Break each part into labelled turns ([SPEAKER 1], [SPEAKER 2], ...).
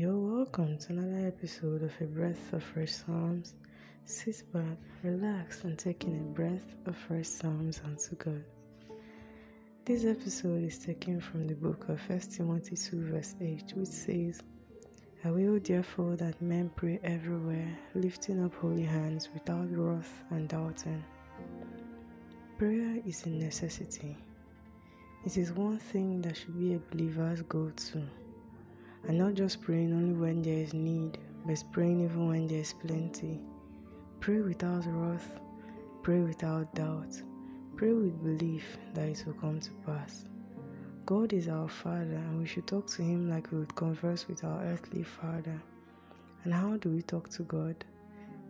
[SPEAKER 1] You're welcome to another episode of A Breath of Fresh Psalms. Sit back, relax, and take in a breath of fresh Psalms unto God. This episode is taken from the book of 1 Timothy 2, verse 8, which says, I will therefore that men pray everywhere, lifting up holy hands without wrath and doubting. Prayer is a necessity. It is one thing that should be a believer's go to and not just praying only when there is need, but praying even when there is plenty. Pray without wrath, pray without doubt, pray with belief that it will come to pass. God is our Father, and we should talk to Him like we would converse with our earthly Father. And how do we talk to God?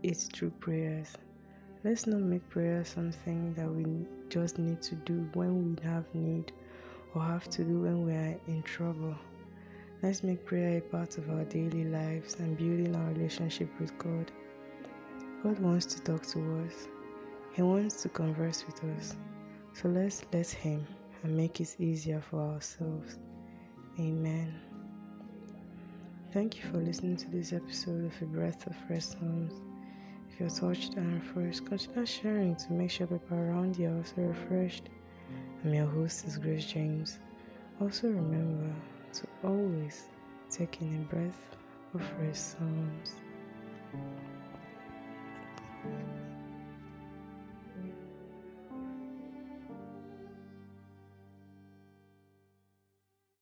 [SPEAKER 1] It's through prayers. Let's not make prayer something that we just need to do when we have need or have to do when we are in trouble. Let's make prayer a part of our daily lives and building our relationship with God. God wants to talk to us, He wants to converse with us. So let's let Him and make it easier for ourselves. Amen. Thank you for listening to this episode of A Breath of Fresh Psalms. If you're touched and refreshed, consider sharing to make sure people around you are also refreshed. I'm your host is Grace James. Also remember to always taking a breath of fresh Psalms.